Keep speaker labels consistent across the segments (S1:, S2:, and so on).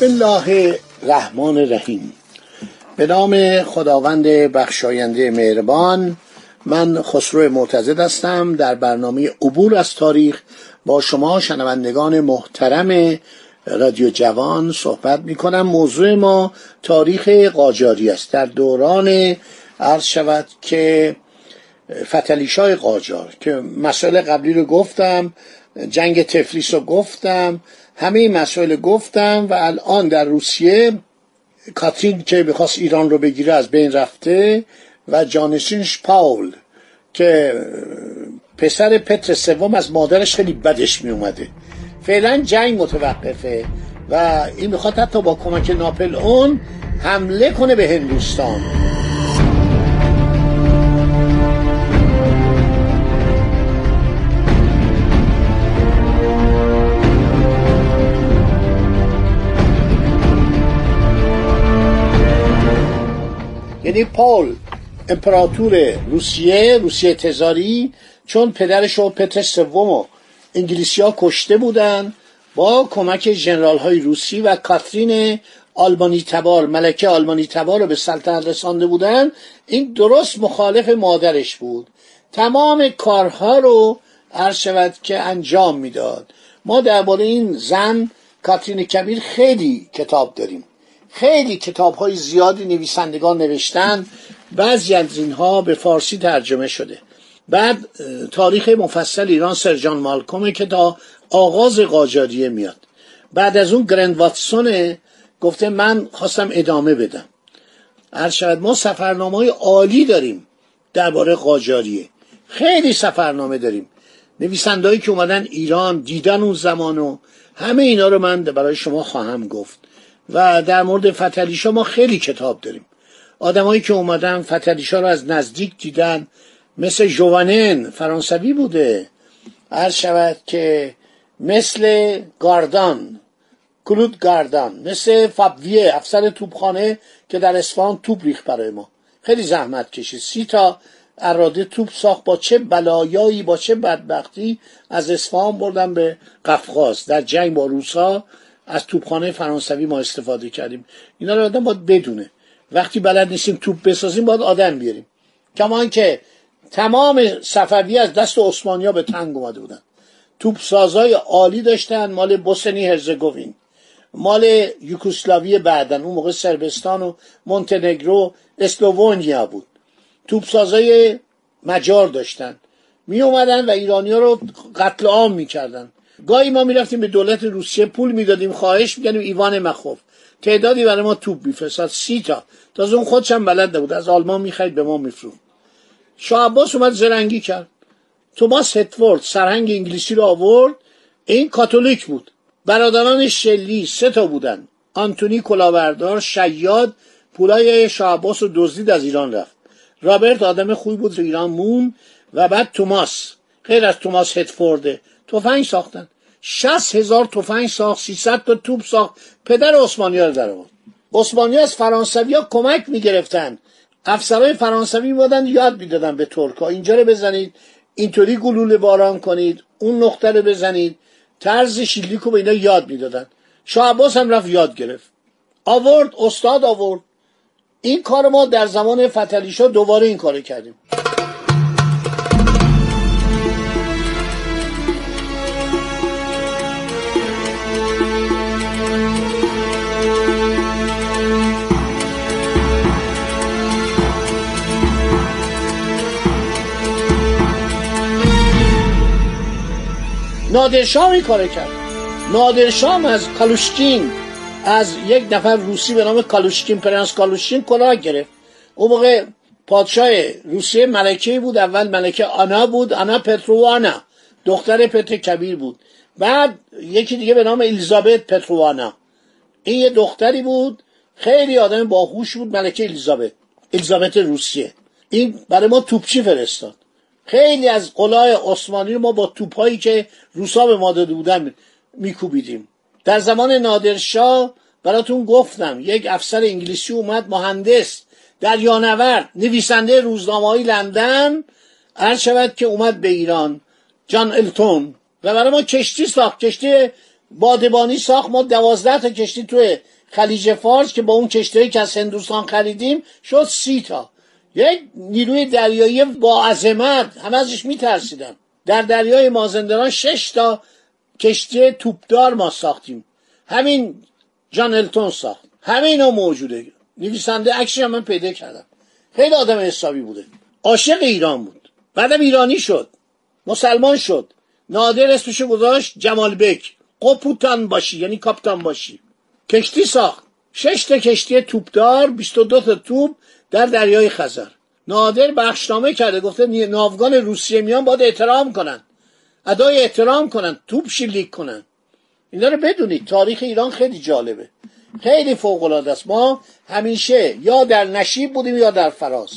S1: بسم الله الرحمن الرحیم. به نام خداوند بخشاینده مهربان من خسرو معتزد هستم در برنامه عبور از تاریخ با شما شنوندگان محترم رادیو جوان صحبت می کنم موضوع ما تاریخ قاجاری است. در دوران عرض شود که فتلیشای قاجار که مسائل قبلی رو گفتم جنگ تفلیس رو گفتم همه این مسائل گفتم و الان در روسیه کاترین که می‌خواست ایران رو بگیره از بین رفته و جانشینش پاول که پسر پتر سوم از مادرش خیلی بدش می اومده فعلا جنگ متوقفه و این می‌خواد حتی با کمک ناپل اون حمله کنه به هندوستان. یعنی پول امپراتور روسیه روسیه تزاری چون پدرش و پتر سوم انگلیسی ها کشته بودن با کمک جنرال های روسی و کاترین آلمانی تبار ملکه آلمانی تبار رو به سلطنت رسانده بودن. این درست مخالف مادرش بود. تمام کارها رو عرض شود که انجام می‌داد. ما درباره این زن کاترین کبیر خیلی کتاب داریم. خیلی کتاب های زیادی نویسندگان نوشتن. بعضی از اینها به فارسی ترجمه شده. بعد تاریخ مفصل ایران سرجان مالکومه که تا آغاز قاجاریه میاد. بعد از اون گرند واتسون گفته من خواستم ادامه بدم. هر شاید ما سفرنامه های عالی داریم درباره قاجاریه. خیلی سفرنامه داریم. نویسندهایی که اومدن ایران دیدن اون زمانو همه اینا رو من برای شما خواهم گفت. و در مورد فتلیشا ما خیلی کتاب داریم. آدمایی که اومدن فتلیشا رو از نزدیک دیدن مثل جوانن فرانسوی بوده. عرض شود که مثل گاردان کلود گاردان مثل فابویه افسر توپخانه که در اصفهان توپ ریخت برای ما. خیلی زحمت کشید. سی تا اراده توپ ساخت. با چه بلایایی با چه بدبختی از اصفهان بردن به قفقاز. در جنگ با روسا از توپخانه فرانسوی ما استفاده کردیم. اینا رو آدم باید بدونه. وقتی بلد نیستیم توپ بسازیم باید آدم بیاریم. کما که تمام صفوی از دست عثمانیا به تنگ اومده بودن. توپ سازای عالی داشتن مال بوسنی هرزگوین. مال یوگسلاوی بعدن اون موقع سربستان و مونتنگرو اسلوونیا بود. توپ سازای مجار داشتن. می اومدن و ایرانی ها رو قتل عام می‌کردن. گاهی ما می‌رفتیم به دولت روسیه پول می‌دادیم خواهش می‌کردیم ایوان مخوف. تعدادی برای ما توپ میفرستاد سی تا. تازه اون خودش هم بلد نبود از آلمان می‌خرید به ما میفروخت. شاه عباس اومد زرنگی کرد. توماس هتفورد سرهنگ انگلیسی رو آورد. این کاتولیک بود. برادران شلی سه تا بودن. آنتونی کلاوردار شیاد پولای شاه عباس رو دزدید از ایران رفت. رابرت آدم خوبی بود ایران مون و بعد توماس. غیر از توماس هتفورده تفنگ ساختن. 60 هزار تفنگ ساخت 300 تا توپ ساخت. پدر عثمانی ها رو در آورد. عثمانی از فرانسوی ها کمک می‌گرفتن. افسرهای فرانسوی بودن یاد می‌دادن به ترکا اینجا رو بزنید. اینطوری گلوله باران کنید. اون نقطه رو بزنید. طرز شیلیک رو به اینا یاد می‌دادن. شاه عباس هم رفت یاد گرفت. آورد استاد آورد. این کار ما در زمان فتلیشا دوباره این کار کردیم. نادرشاه این کار کرد. نادرشاه از کالوشکین از یک نفر روسی به نام کالوشکین پرنس کالوشکین کلاه گرفت. اون موقع پادشاه روسیه ملکه بود اول ملکه آنا بود آنا پتروانا دختر پتر کبیر بود. بعد یکی دیگه به نام الیزابت پتروانا این یه دختری بود خیلی آدم باهوش بود ملکه الیزابت الیزابت روسیه. این برای ما توپچی فرستاد. خیلی از قلای عثمانی ما با توپهایی که روسا به ما داده بودن میکوبیدیم. در زمان نادرشاه براتون گفتم یک افسر انگلیسی اومد مهندس دریانورد نویسنده روزنامه لندن هر شود که اومد به ایران جان التون. و برای ما کشتی ساخت کشتی بادبانی ساخت. ما دوازده تا کشتی توی خلیج فارس که با اون کشتی که از هندوستان خریدیم شد سی تا. یک نیروی دریایی با عظمت همه ازش میترسیدن. در دریای مازندران شش تا کشتی توپدار ما ساختیم. همین جان التون ساخت. همه اینا موجوده. نویسنده عکسش من پیدا کردم. خیلی آدم حسابی بوده. عاشق ایران بود. بعدم ایرانی شد. مسلمان شد. نادر اسمشو گذاشت جمال بک. قپوتان باشی یعنی کاپتان باشی. کشتی ساخت. شش تا کشتی توپدار 22 تا توپ در دریای خزر. نادر بخشنامه کرده گفته ناوگان روسیه میان باید احترام کنن. ادای احترام کنن توپ شلیک کنن. اینا رو بدونید تاریخ ایران خیلی جالبه. خیلی فوق العاده است. ما همیشه یا در نشیب بودیم یا در فراز.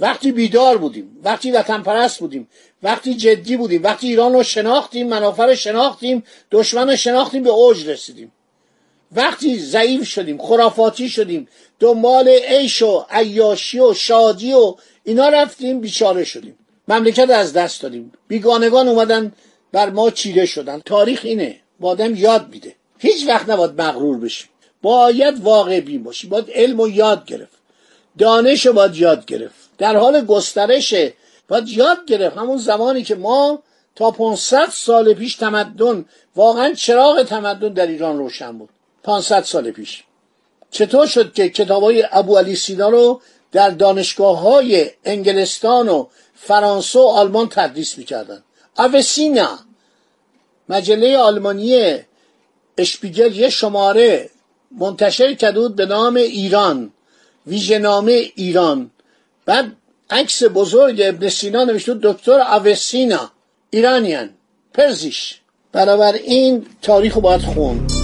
S1: وقتی بیدار بودیم وقتی وطن پرست بودیم وقتی جدی بودیم وقتی ایران رو شناختیم منافع رو شناختیم دشمن رو شناختیم به اوج رسیدیم. وقتی ضعیف شدیم خرافاتی شدیم دنبال عیش و عیاشی و شادی و اینا رفتیم بیچاره شدیم. مملکت از دست دادیم. بیگانگان اومدن بر ما چیره شدن. تاریخ اینه با آدم یاد میده. هیچ وقت نباید مغرور بشیم. باید واقع بین باشیم. باید علم و یاد گرفت. دانش رو باید یاد گرفت. در حال گسترشه باید یاد گرفت. همون زمانی که ما تا 500 سال پیش تمدن واقعا چراغ تمدن در ایران روشن بود. 500 سال پیش. چطور شد که کتاب های ابو علی سینا رو در دانشگاه های انگلستان و فرانسه و آلمان تدریس می‌کردن؟ اوسینا. مجله آلمانی اشپیگل یه شماره منتشر کرده بود به نام ایران ویژنامه ایران. بعد عکس بزرگ ابن سینا نوشته دکتر اوسینا ایرانیان پرزیش. این تاریخ رو باید خوند.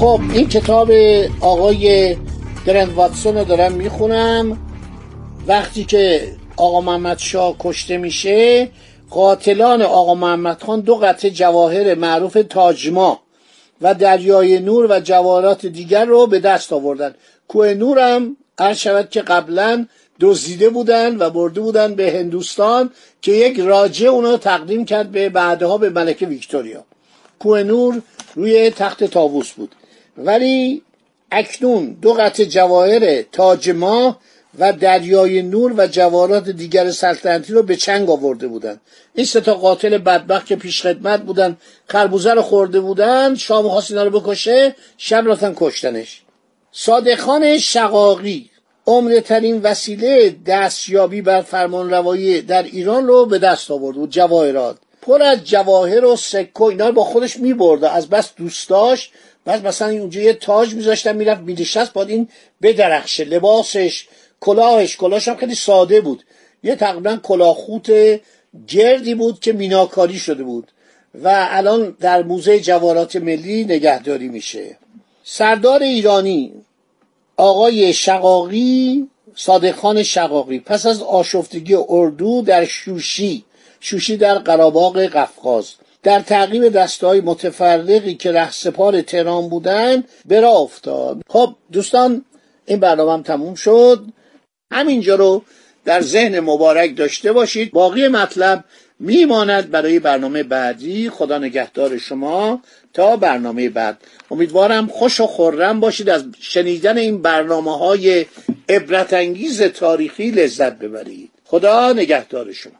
S1: خب این کتاب آقای گرند واتسون رو دارم می‌خونم. وقتی که آقا محمد شاه کشته میشه قاتلان آقا محمد خان دو قطعه جواهر معروف تاجما و دریای نور و جواهرات دیگر رو به دست آوردن. کوه نورم هر شود که قبلا دزدیده بودن و برده بودن به هندوستان که یک راجع اونو تقدیم کرد به بعدها به ملکه ویکتوریا. کوه نور روی تخت تابوس بود. ولی اکنون دو قطع جواهر تاج ماه و دریای نور و جواهرات دیگر سلطنتی رو به چنگ آورده بودن. این سه تا قاتل بدبخت که پیش خدمت بودن خربوزه رو خورده بودن شام خواست اینا رو بکشه شب رفتن کشتنش. صادقان شقاقی عمرترین وسیله دستیابی بر فرمان روایی در ایران رو به دست آورد بود جواهرات. پر از جواهر و سکو اینا با خودش میبرده از بس دوست داشت. بعد مثلا اونجا یه تاج میذاشتن می‌رفت میدشست باید این بدرخشه لباسش کلاهش کلاهش هم خیلی ساده بود. یه تقریبا کلاهخوت گردی بود که میناکاری شده بود. و الان در موزه جوارات ملی نگهداری میشه. سردار ایرانی آقای شقاقی صادقان شقاقی پس از آشفتگی اردو در شوشی شوشی در قراباق قفقاز. در تعقیب دستهای متفرقی که رهسپار تهران بودن برا افتاد. خب دوستان این برنامه هم تموم شد. همینجا رو در ذهن مبارک داشته باشید. باقی مطلب میماند برای برنامه بعدی. خدا نگهدار شما تا برنامه بعد. امیدوارم خوش و خورم باشید. از شنیدن این برنامه های عبرتانگیز تاریخی لذت ببرید. خدا نگهدار شما.